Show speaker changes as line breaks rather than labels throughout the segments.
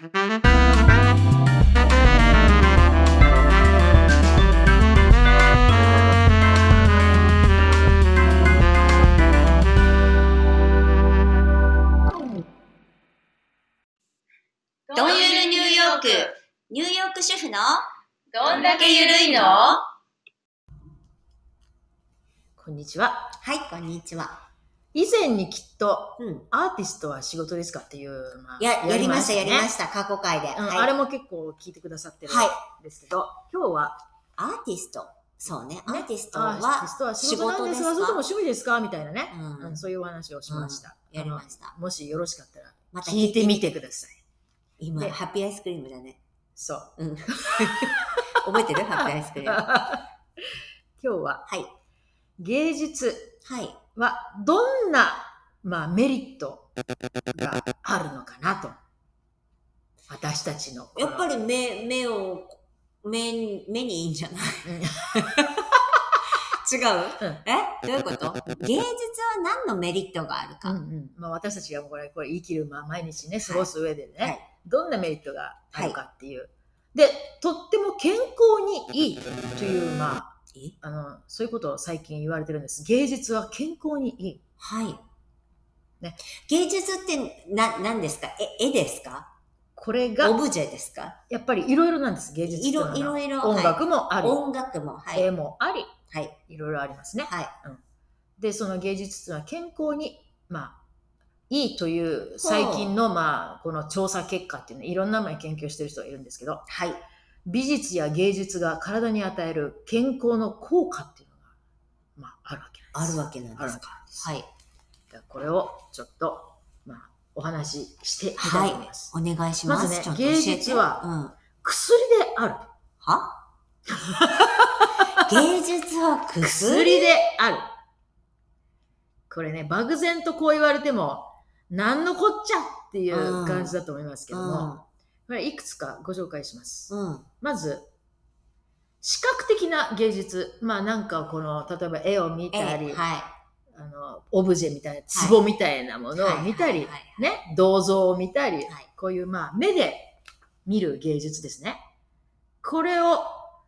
どんゆるニューヨーク、ニューヨーク主婦の？
どんだけゆるいの？
こんにちは。
はい、こんにちは。
以前にきっと、
うん。
アーティストは仕事ですかっていう、まあ
や、やりました、やりま
ね
した、過去回で。
うん
はい
あれも結構聞いてくださってる
はい
んですけど、今日は、
アーティスト？そうね、アーティストは
仕事なんですか？それとも趣味ですかみたいなね、
うん
うんそういうお話をしました。
やりました
もしよろしかったら、
また
聞いてみてください。
今、
で
ハッピーアイスクリームだね。
そう。
うん。覚えてるハッピーアイスクリーム。は
今日は、
い。
芸術
はい。
はどんな、まあ、メリットがあるのかなと。私たちの。
やっぱり目、目を、目に、目にいいんじゃない？
うん。
違う、
うん。
え？どういうこと？芸術は何のメリットがあるか？
うんうん。まあ、私たちがこれこれ生きる、まあ、毎日ね過ごす上でね、
はい。
どんなメリットがあるかっていう、でとっても健康にいいという、まあ、
え
あのそういうことを最近言われてるんです。芸術は健康にいい。
はい。
ね。
芸術ってな、何ですか？え、絵ですか？
これが
オブジェですか？
やっぱりいろいろなんです。芸術い
ろ
はい
ろいろ
音楽もあり、
音楽も、はい。
絵もあり。
はい。
いろいろありますね、
はい。
でその芸術っていうのは健康にまあいいという最近のまあこの調査結果っていうのいろんな前研究してる人がいるんですけど。
はい。
美術や芸術が体に与える健康の効果っていうのが、まあ、あるわけなんです。
あるわけなんですか。
す。
はい。
これをちょっと、まあ、お話ししてみたい
はい
と思います。。
お願いします。
まずね芸術は
うん。
薬である。
は？芸術は薬？
薬である。これね、漠然とこう言われても、何のこっちゃっていう感じだと思いますけども、いくつかご紹介します。
うん。うん。
まず、視覚的な芸術。まあなんかこの、例えば絵を見たり、
えはい。
あの、オブジェみたいな、壺みたいなものを見たりね、銅像を見たり、
はい
こういうまあ目で見る芸術ですね。これを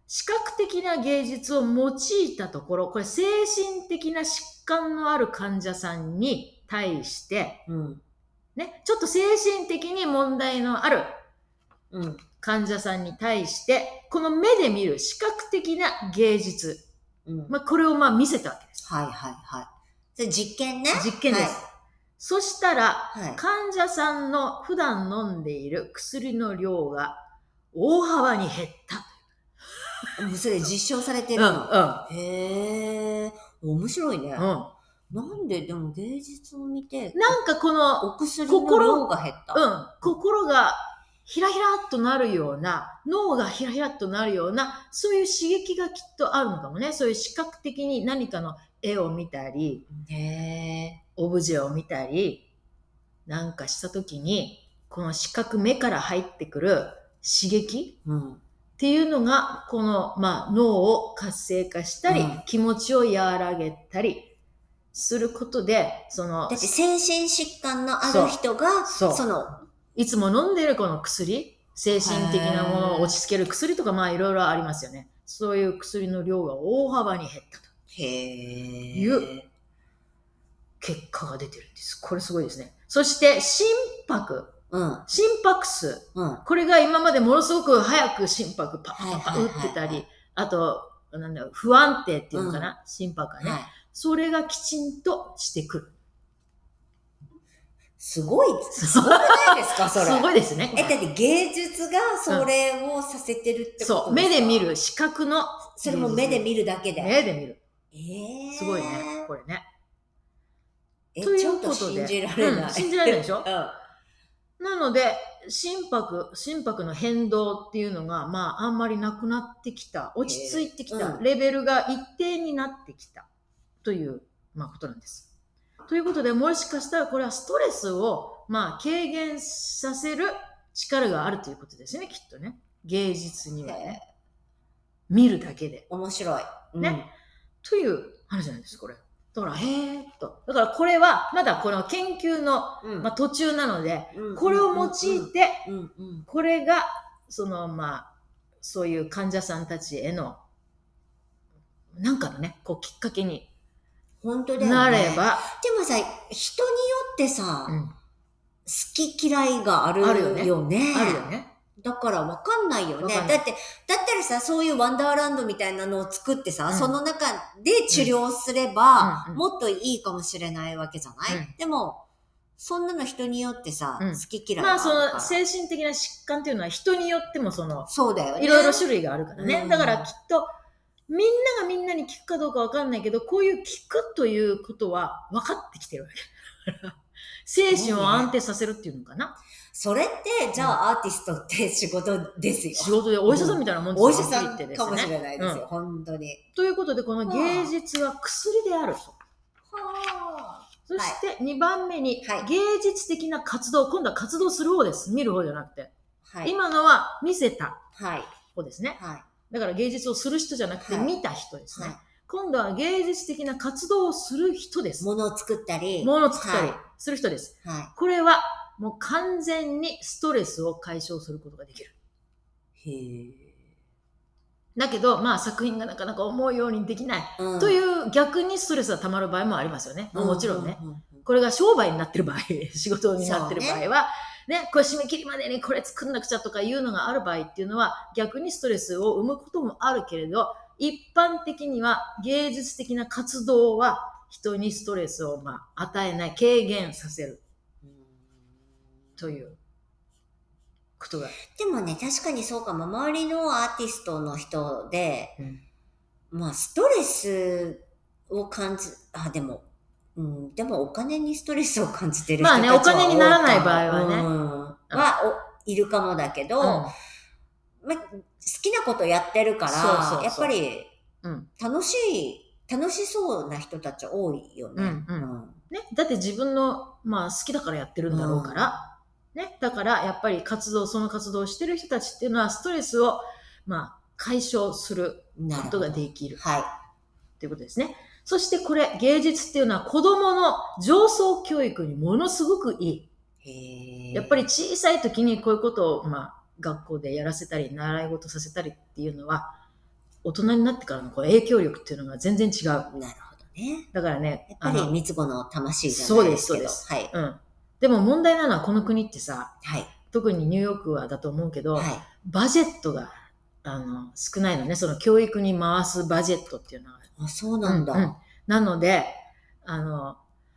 視覚的な芸術を用いたところ、これ精神的な疾患のある患者さんに対して、
うん。
ね、ちょっと精神的に問題のある
うん。
患者さんに対して、この目で見る視覚的な芸術、
うん。
まあ、これをまあ見せたわけです。
はいはいはい。それ実験ね。
実験です。そしたら、
はい。はい。
患者さんの普段飲んでいる薬の量が大幅に減った。
もうそれ実証されて
うん、
る
うん、
の。へえ。面白いね。
うん。
なんで？でも芸術を見て、
なんかこの、
お薬の量が減った。
うん、心がひらひらっとなるような、脳がひらひらっとなるような、そういう刺激がきっとあるのかもね。そういう視覚的に何かの絵を見たり、
へえ。
オブジェを見たり、なんかしたときに、この視覚目から入ってくる刺激
うん。
っていうのが、この、まあ、脳を活性化したり、
うん
気持ちを和らげたりすることで、その
だっ、て精神疾患のある人が、
そ
の、
いつも飲んでるこの薬、精神的なものを落ち着ける薬とか、まあ、いろいろありますよね。そういう薬の量が大幅に減ったと。
へえ。
いう結果が出てるんです。これすごいですね。そして、心拍。
うん。
心拍数。
うん。
これが今までものすごく早く心拍パッパッパ打ってた
はい
り、あと、なんだ不安定っていうのかな、心拍がね、
はい。
それがきちんとしてくる。
すごい、すごくないですか、それ。
すごいですね。
え、だって芸術がそれをさせてるってことですか、
そう、目で見る、視覚の。
それも目で見るだけで。
目で見る。
ええ
すごいね、これね。
え、
とい
ちょっと
うことで。
信じられない。
うん信じられないでしょ？
うん。
なので、心拍、心拍の変動っていうのが、まあ、あんまりなくなってきた、落ち着いてきた、
へえうん
レベルが一定になってきた、という、まあ、ことなんです。ということで、もしかしたらこれはストレスを、まあ、軽減させる力があるということですね、きっとね。芸術にはね。見るだけで。
面白い。うん
ねという話なんです、これ。だから、へーっと。だからこれは、まだこの研究の、
うん
まあ、途中なので、
うん
これを用いて、これが、その、まあ、そういう患者さんたちへの、なんかのね、こう、きっかけに
本当だよね。
なれば、
でもさ、人によってさ、
うん
好き嫌いがある
あるよね
よね。
あるよね。
だから分かんないよね。だって、だったらさ、そういうワンダーランドみたいなのを作ってさ、
うん
その中で治療すれば、
うんうん
もっといいかもしれないわけじゃない、
うん
でも、そんなの人によってさ、
うん
好き嫌い
まあ、そ。の、精神的な疾患っていうのは人によっても、その、
そうだよね。
いろいろ種類があるからね。
うん
だからきっと、みんながみんなに聞くかどうかわかんないけど、こういう聞くということは分かってきてるわけ。精神を安定させるっていうのかな。
それって、じゃあアーティストって仕事ですよ。
仕事でお医者さんみたいなもんですよ
お医者さんかもし
ね
れないですよ、本当に。
ということで、この芸術は薬であると。
は
そして2番目に
はい、
芸術的な活動。今度は活動する方です。見る方じゃなくて。
あ。はい。
今のは見せた
はい。
方ですね。
はい。
だから芸術をする人じゃなくて
はい
見た人ですね。
はい
今度は芸術的な活動をする人です。
物を作ったり。
物を作ったり
は
する人です。
い。は
これはもう完全にストレスを解消することができる。
い。へ
だけど、まあ作品がなかなか思うようにできない。
え。うん
という逆にストレスが溜まる場合もありますよね。もちろんね。これが商売になってる場合、仕事になってる場合は、ねこれ締め切りまでにこれ作んなくちゃとかいうのがある場合っていうのは逆にストレスを生むこともあるけれど、一般的には芸術的な活動は人にストレスをまあ与えない、軽減させる
うん
ということが。
でもね、確かにそうかも。周りのアーティストの人で、
うん
まあ、ストレスを感じ、あ、でも、うん、でもお金にストレスを感じてる人
まあね
たちは多いかも
お金にならない場合はね。
うん、はおいるかもだけど、
うん。
まあ、好きなことやってるから、
そうそうそう。
やっぱり
うん。
楽しい、楽しそうな人たち多いよね。
うんうん。ね、だって自分の、まあ、好きだからやってるんだろうから、ね、だからやっぱり活動、その活動をしてる人たちっていうのはストレスを、まあ、解消すること。ができる。
はい。
ということですね。そしてこれ、芸術っていうのは子供の上層教育にものすごくいい。やっぱり小さい時にこういうことを、まあ、学校でやらせたり、習い事させたりっていうのは、大人になってからのこう影響力っていうのが全然違う。
なるほどね。
だからね、
やっぱり三つ子の魂じゃないですけど。
そうです
はい。
うん。でも問題なのはこの国ってさ、
はい。
特にニューヨークはだと思うけど、
はい。
バジェットがあの少ないのね、その教育に回すバジェットっていうのは。
あ、そうなんだ。
うんうんなので、あの、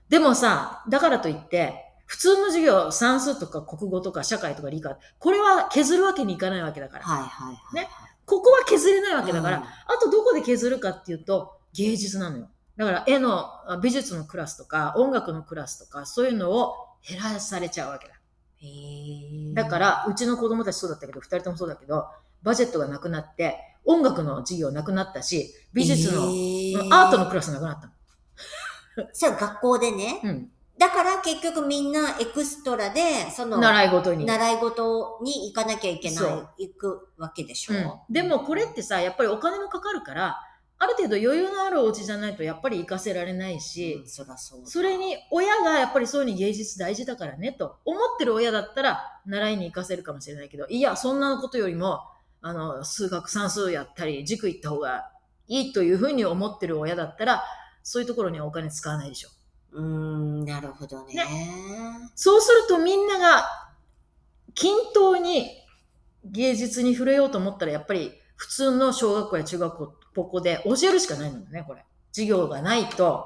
でもさ、だからといって、普通の授業、算数とか国語とか社会とか理科、これは削るわけにいかないわけだから。
はいはいはい。
ねここは削れないわけだから、
うん
あとどこで削るかっていうと、芸術なのよ。だから絵の、あ美術のクラスとか、音楽のクラスとか、そういうのを減らされちゃうわけだ。
へー
だか、ら、うちの子供たちそうだったけど、二人ともそうだけど、バジェットがなくなって、音楽の授業なくなったし、美術の、
へー
アートのクラスなくなったの。
そう、学校でね。
うん。
だから結局みんなエクストラで、その、
習い事に。
習い事に行かなきゃいけない行くわけでしょ。
うん、でもこれってさ、やっぱりお金もかかるから、ある程度余裕のあるお家じゃないとやっぱり行かせられないし、
うんそらそ。
それに親がやっぱりそういうに芸術大事だからねと思ってる親だったら習いに行かせるかもしれないけど、いや、そんなことよりも、あの、数学算数やったり、塾行った方がいいというふうに思ってる親だったら、そういうところにはお金使わないでしょ。
うーん、なるほどね。
そうするとみんなが均等に芸術に触れようと思ったら、やっぱり普通の小学校や中学校、ここで教えるしかないのね、これ。授業がないと。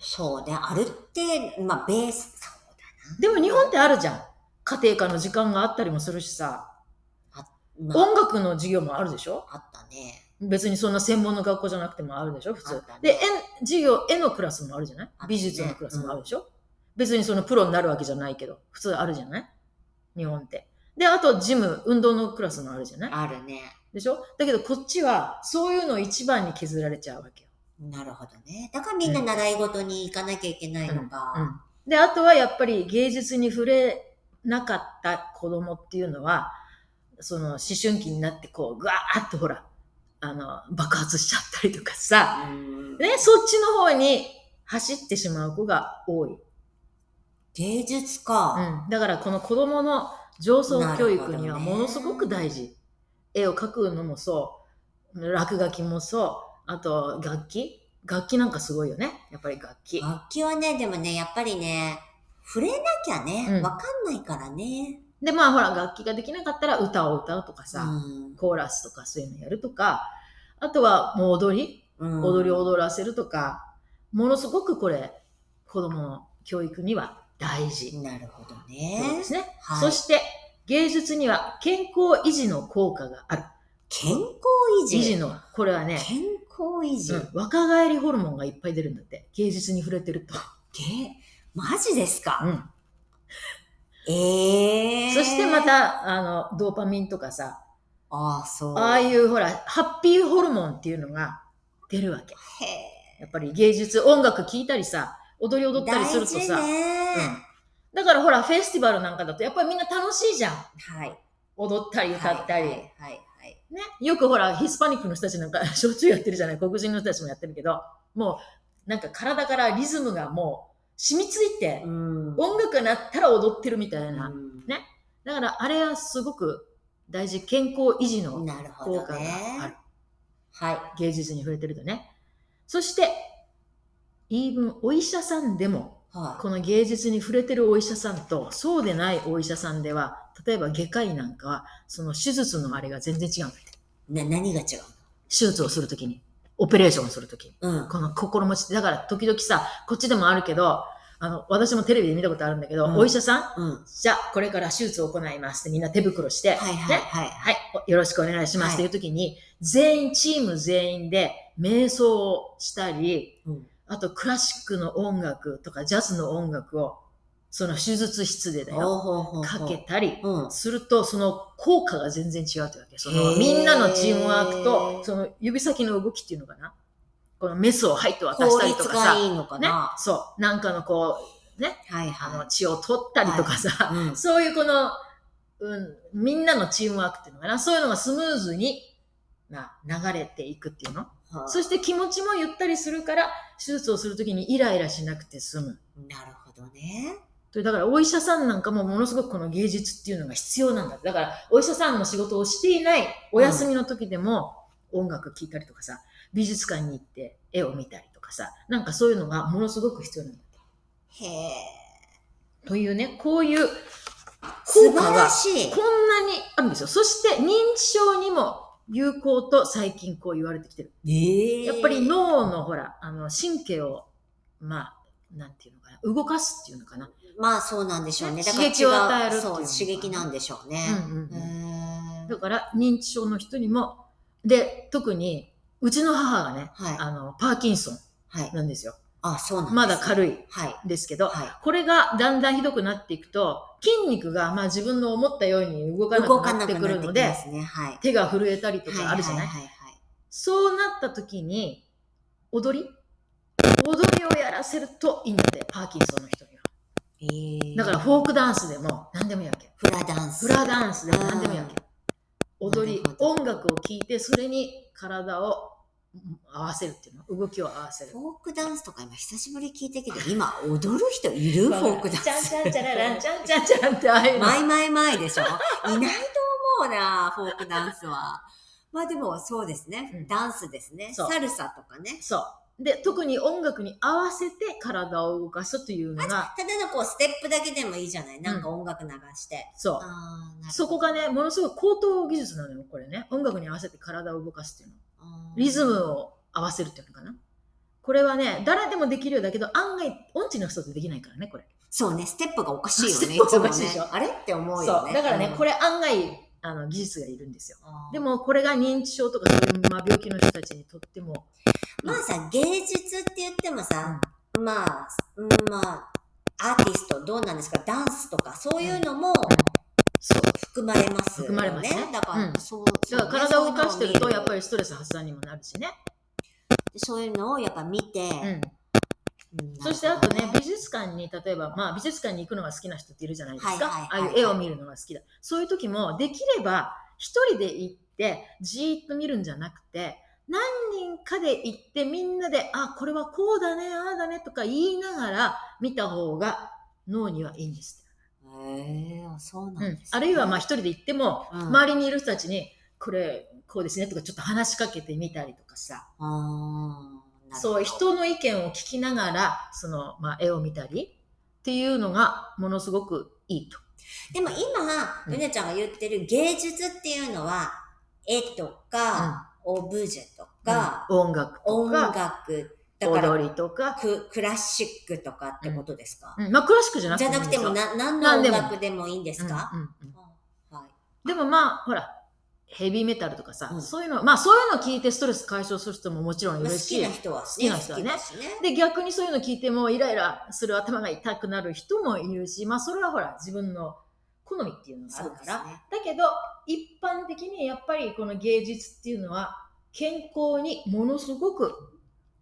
そうね、あるって、まあ、ベース、そうだな。
でも日本ってあるじゃん。家庭科の時間があったりもするしさ。
まあ、
音楽の授業もあるでしょ？
あったね。
別にそんな専門の学校じゃなくてもあるでしょ？普通
ね。
で、絵授業、絵のクラスもあるじゃない？
ね
美術のクラスもあるでしょ、別にそのプロになるわけじゃないけど、普通あるじゃない？日本って。で、あとジム、運動のクラスもあるじゃない？
あるね。
でしょ？だけどこっちはそういうのを一番に削られちゃうわけよ。
なるほどね。だからみんな習い事に行かなきゃいけないのか。
うんで、あとはやっぱり芸術に触れなかった子供っていうのは、その思春期になってこう、ぐわーっとほら、あの、爆発しちゃったりとかさ、
うん
ね、そっちの方に走ってしまう子が多い。
芸術か。
うん、だからこの子供の上層教育にはものすごく大事。絵を描くのもそう、落書きもそう、あと楽器楽器なんかすごいよね。やっぱり楽器。
楽器はね、でもね、やっぱりね、触れなきゃね、
うん
わかんないからね。
で、まあほら、楽器ができなかったら歌を歌うとかさ、
うん
コーラスとかそういうのやるとか、あとはもう踊り
うん
踊りを踊らせるとか、ものすごくこれ、子供の教育には大事。
なるほど
そう
ね
で。すね。
はい
そして、芸術には健康維持の効果がある。
健康維持？
維持の、これはね、
健康維持。
うん若返りホルモンがいっぱい出るんだって。芸術に触れてると。
げマジですか、
うん
ええー。
そしてま。た、あの、ドーパミンとかさ、
ああ、そう。
ああいうほら、ハッピーホルモンっていうのが出るわけ。
へえ。
やっぱり芸術、音楽聴いたりさ、踊り踊ったりするとさ、
ね、
うん。だからほら、フェスティバルなんかだと、やっぱりみんな楽しいじゃん。
はい。
踊ったり歌ったり。
はい、はい、はい。
ね。よくほら、ヒスパニックの人たちなんか、しょっちゅうやってるじゃない。黒人の人たちもやってるけど、もう、なんか体からリズムがもう、染みついて、
うん。
音楽が鳴ったら踊ってるみたいな。
うん
ねだから、あれはすごく大事。健康維持の効果がある
ね。。はい。
芸術に触れてるとね。そして、イーブンお医者さんでも、
はい。
この芸術に触れてるお医者さんと、そうでないお医者さんでは、例えば外科医なんかは、その手術のあれが全然違うんだって。
な、何が違う
手術をするときに、オペレーションをするとき
うん。
この心持ち、だから時々さ、こっちでもあるけど、あの、私もテレビで見たことあるんだけど、
うん
お医者さん、
うん。
じゃあ、これから手術を行いますってみんな手袋して、
はいはい
ね
はい。
はい、よろしくお願いしますって
はい
いう時に、全員、チーム全員で瞑想をしたり、
うん
あとクラシックの音楽とかジャズの音楽を、その手術室でだよ、かけたり、
うん。
すると、その効果が全然違うというわけ。そ
へ
の
ー
みんなのチームワークと、その指先の動きっていうのかな。このメスを入って渡し
効
たりとかさ、
率がいいのか
ね
な、、
そう、なんかのこう、ね、
はい
あの
は
血を取ったりとかさ、
い。うん。
そういうこの、うん、みんなのチームワークっていうのかな、そういうのがスムーズに、な、流れていくっていうの。
は
そして気持ちもゆったりするから、手術をするときにイライラしなくて済む。
なるほどね。
とだからお医者さんなんかもものすごくこの芸術っていうのが必要なんだ。だからお医者さんの仕事をしていないお休みの時でも音楽聴いたりとかさ、美術館に行って絵を見たりとかさ、なんかそういうのがものすごく必要なんだ。
へえ。
というね、こういう効果がこ。んなにあるんですよ。そして認知症にも有効と最近こう言われてきてる。
ええ
やっぱり脳のほら、あの神経を、まあ、なんていうのかな、動かすっていうのかな。
まあそうなんでしょうね。
ね
だから
刺激を与える
そう、刺激なんでしょうね。
うんうんうん
へー
だから認知症の人にも、で、特に、うちの母がね、
はい。
あの、パーキンソン
はい。
なんですよ。
あ、そうなんです、
まだ軽い
はい。
ですけど、
は
これがだんだんひどくなっていくと、筋肉がまあ自分の思ったように動か
い。
なくなって
く
るので
ね。はい。
手が震えたりとかあるじゃない,、
はいはいはい？
そうなった時に、踊り？踊りをやらせるといいんだって、パーキンソンの人にだからフォークダンスでも何でもいいわけ。
フラダンス。
フラダンスでも何でもいいわけ。踊り音楽を聴いて、それに体をうん合わせるっていうの。動きを合わせる。
フォークダンスとか今久しぶりに聞いたけど、今踊る人いる？フォークダンス。
チャンチャンチャララン、チャンチャンチャランってああいうの。
マイマイマイでしょ？いないと思うな、フォークダンスは。まあでもそうですね。
うん
ダンスですね。サルサとかね。
そう。で、特に音楽に合わせて体を動かすというのが、
ただのこうステップだけでもいいじゃない？なんか音楽流して。
そう。
あーなるほど
そこがね、ものすごい高等技術なのよ、これね。音楽に合わせて体を動かすっていうの。リズムを合わせるっていうのかな。これはね、誰でもできるようだけど、案外、音痴の人ってできないからね、これ。
そうね、ステップがおかしいよね、
ステップ
いつも
おかしいでしょ
ね。あれ？って思う
そ
よね。
う。だからね、
うん
これ案外、あの、技術がいるんですよ。でも、これが認知症とかそういう、まあ、病気の人たちにとっても、
まあさ、芸術って言ってもさ、まあ、うん、まあ、アーティストどうなんですかダンスとかそういうのも
そう。
含まれますよね。
含まれますね
だから、
うん
そう、
だから体を動かしてると、やっぱ
り
りストレス発散にもなるしね。
そういうのをやっぱ見て、
うん。
うん
そしてあとね、美術館に、例えば、まあ美術館に行くのが好きな人っているじゃないですか。ああいう絵を見るのが好きだ。そういう時も、できれば一人で行って、じーっと見るんじゃなくて、何人かで行ってみんなで、あ、これはこうだね、ああだねとか言いながら見た方が脳にはいいんです。って。
へえそうなん
うん。
です、
あるいはまあ一人で行っても、
うん。
周りにいる人たちに、これこうですねとかちょっと話しかけてみたりとかさ、
あー。なるほど
そう人の意見を聞きながら、その、まあ、絵を見たりっていうのがものすごくいいと。
でも今、
うん。
ゆねちゃんが言ってる芸術っていうのは、絵とか、オブジェとか、
うん。音楽と
音
か、
楽、だから
踊りとか、
ククラシックとかってことですか、
うん。まあクラシックじゃなくて
じゃなくてもな何の音楽でもいいんですか、
うんうんうん
あはい、
でもまあ、ほら、ヘビーメタルとかさ、
うん
そういうの、まあそういうの聞いてストレス解消する人ももちろんい
まあ、
るし、
好きな人は、ね、
好きな人はね
ね。
で、逆にそういうの聞いてもイライラする頭が痛くなる人もいるし、まあそれはほら、自分の好みっていうのがあるから、
ね
だけど、一般的にやっぱりこの芸術っていうのは、健康にものすごく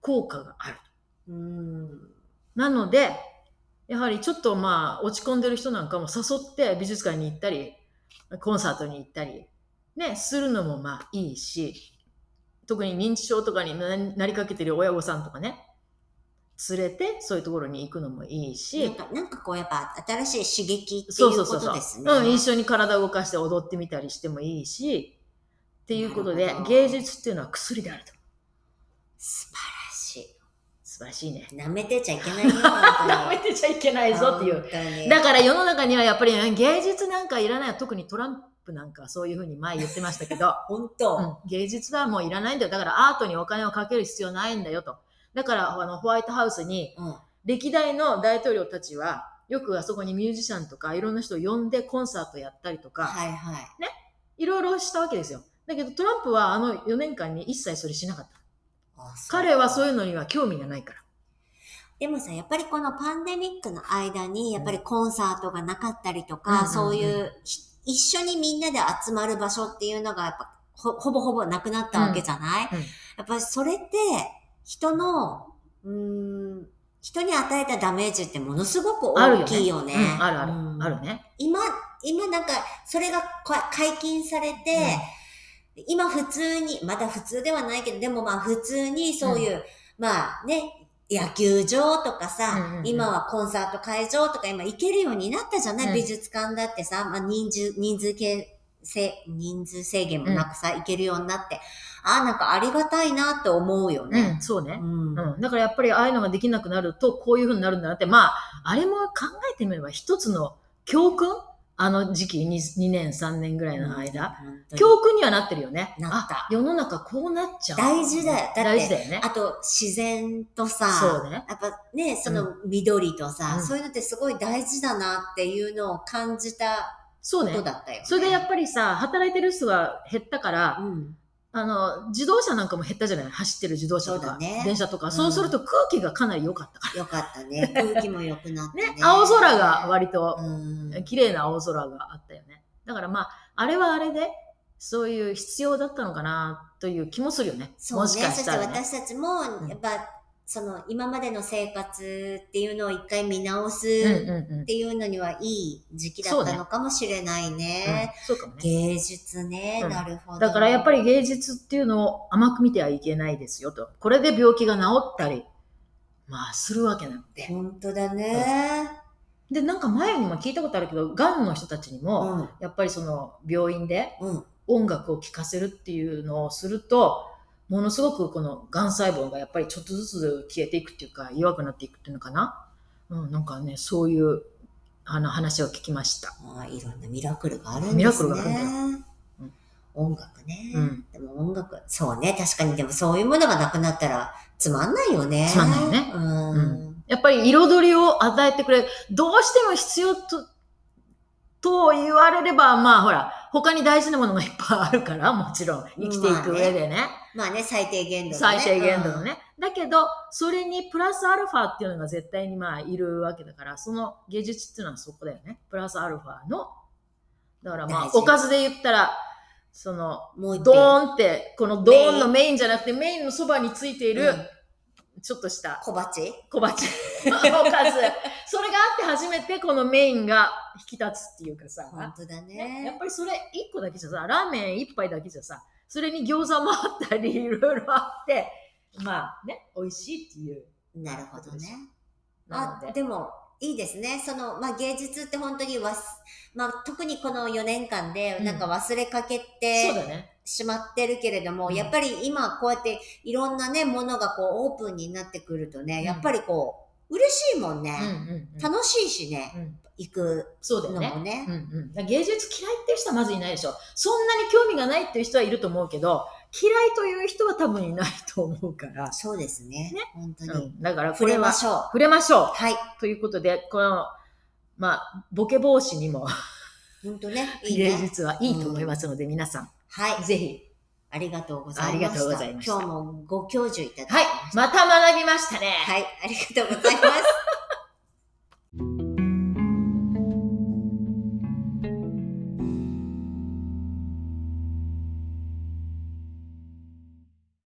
効果がある。
うん。
なので、やはりちょっとまあ落ち込んでる人なんかも誘って美術館に行ったり、コンサートに行ったり、ね、するのもまあいいし、特に認知症とかにななりかけてる親御さんとかね、連れてそういうところに行くのもいい
なん
し、
か、なんかこうやっぱ新しい刺激っていううこ
そそうそうそう
とですね。
うん、一緒に体を動かして踊ってみたりしてもいいし、っていうことで芸術っていうのは薬であると。
素晴らし
素晴らしいね。
い。舐めてちゃいけないよ。
舐めてちゃいけないぞっていう。だから世の中にはやっぱりね芸術なんかいらない特にトランプなんかはそういうふうに前言ってましたけど、
本当、
うん、芸術はもういらないんだよ。だからアートにお金をかける必要ないんだよと。だからあのホワイトハウスに
うん。
歴代の大統領たちはよくあそこにミュージシャンとかいろんな人を呼んでコンサートやったりとか、
はいはい。
いろいろしたわけですよ。だけどトランプはあの4年間に一切それしなかった。彼はそういうのには興味がないから。
でもさ、やっぱりこのパンデミックの間に、やっぱりコンサートがなかったりとか、
うん。
そういうひ一緒にみんなで集まる場所っていうのが、やっぱほほぼほぼなくなったわけじゃない、
うん。うん。
やっぱりそれって、人の、うーん、人に与えたダメージってものすごく大きいよね。
うんあるある、
うん。
あるね。
今、今なんか、それがか解禁されて、今普通に、まだ普通ではないけど、でもまあ普通にそういう、まあね、野球場とかさ、
うんうんうん。
今はコンサート会場とか今行けるようになったじゃない、
うん。
美術館だってさ、まあ人数、人数系、せ人数制限もなくさ、行けるようになって、ああ、なんかありがたいなって思うよ
う
ね。
ん、そうね、
うん。
うん、だからやっぱりああいうのができなくなるとこういうふうになるんだなって。まああれも考えてみれば一つの教訓あの時期 2, 2年3年ぐらいの間、
本当に。
教訓にはなってるよね。
なった。
あ世の中こうなっちゃう。
大事だよ。だって
大事だよね。
あと、自然とさ、
そうね。
やっぱね、その緑とさ、
うん。
そういうのってすごい大事だなっていうのを感じたこ
そうね
とだったよ、ね。
それでやっぱりさ働いてる人が減ったから、
うん、
あの自動車なんかも減ったじゃない？走ってる自動車とか、
ね
電車とか、
うん
そうすると空気がかなり良かったか
よかったね。空気も良くなってね。
らね青空が割と
うん、
綺麗な青空があったよね。だからまあ、あれはあれで、そういう必要だったのかなという気もするよね。
そうね。
もしか
そし
たら、ね。
私たちも、
ん
やっぱ、その、今までの生活っていうのを一回見直す
うん
っ。ていうのにはいい時期だったのかもしれないね。
うんそうかもね。
芸術ね、
うん
なるほど。
だからやっぱ
り、
り芸術っていうのを甘く見てはいけないですよと。これで病気が治ったり、まあ、するわけなので。
本当だね。
で、なんか前にも聞いたことあるけど、がんの人たちに
う
も、
ん。
やっぱりその病院で
うん。
音楽を聴かせるっていうのをすると、ものすごくこのがん細胞がやっぱりちょっとずつ消えていくっていうか、弱くなっていくっていうのかな？うん、なんかね、そういうあの話を聞きました。
ああいろんなミラクルがあるんですね。
ミラクルがあるんだようん
音楽ね、
うん
でも音楽、そうね、確かにでもそういうものがなくなったらつまんないよね。
つまんないよね
うん。
うやっぱり彩りを与えてくれる。どうしても必要と、と言われれば、まあほら、他に大事なものがいっぱいあるから、もちろん、生きていく上でね。
まあね、最低限度のね。
最低限度のね。だけど、それにプラスアルファっていうのが絶対にまあいるわけだから、その芸術っていうのはそこだよね。プラスアルファの。だからまあおかずで言ったら、その、
うん。もう一
ド
品
ーンって、このドーンのメインじゃなくて、メインのそばについている、
うん
ちょっとした
小鉢？
小鉢おかず。それがあって初めてこのメインが引き立つっていうかさ。
本当だ
ね、やっ
ね。
ぱりそれ1個だけじゃさ、ラーメン1杯だけじゃさ、それに餃子もあったり、いろいろあって、まあね、美味しいっていう。
なるほどね。あ
で、
でも、いいですね。その、まあ、芸術って本当にわす、まあ、特にこの4年間で、
うん
なんか忘れかけ
そう
て
だね。
しまってるけれども、
うん
やっぱり今こうやっていろんなね、ものがこうオープンになってくるとね、
うん
やっぱりこう、嬉しいもん
うん
ね。楽しいしね、
うん
行く
そうだよね。
のもね。
うんうん、だから芸術嫌いっていう人はまずいないでしょ。そんなに興味がないっていう人はいると思うけど、嫌いという人は多分いないと思うから。
そうですね。
ね
本当に。
うん、だからこ
触
れは
れましょう。
触れましょう。
はい。
ということで、この、まあ、ボケ防止にも
本当ね。いい
芸
ね。
術はいいと思いますので、皆さ
はい
ん、。ぜひ。
ありがとうございました。
ありがとうございました
今日もご教授いただきま
はい。また学びましたね。
はい。ありがとうございます。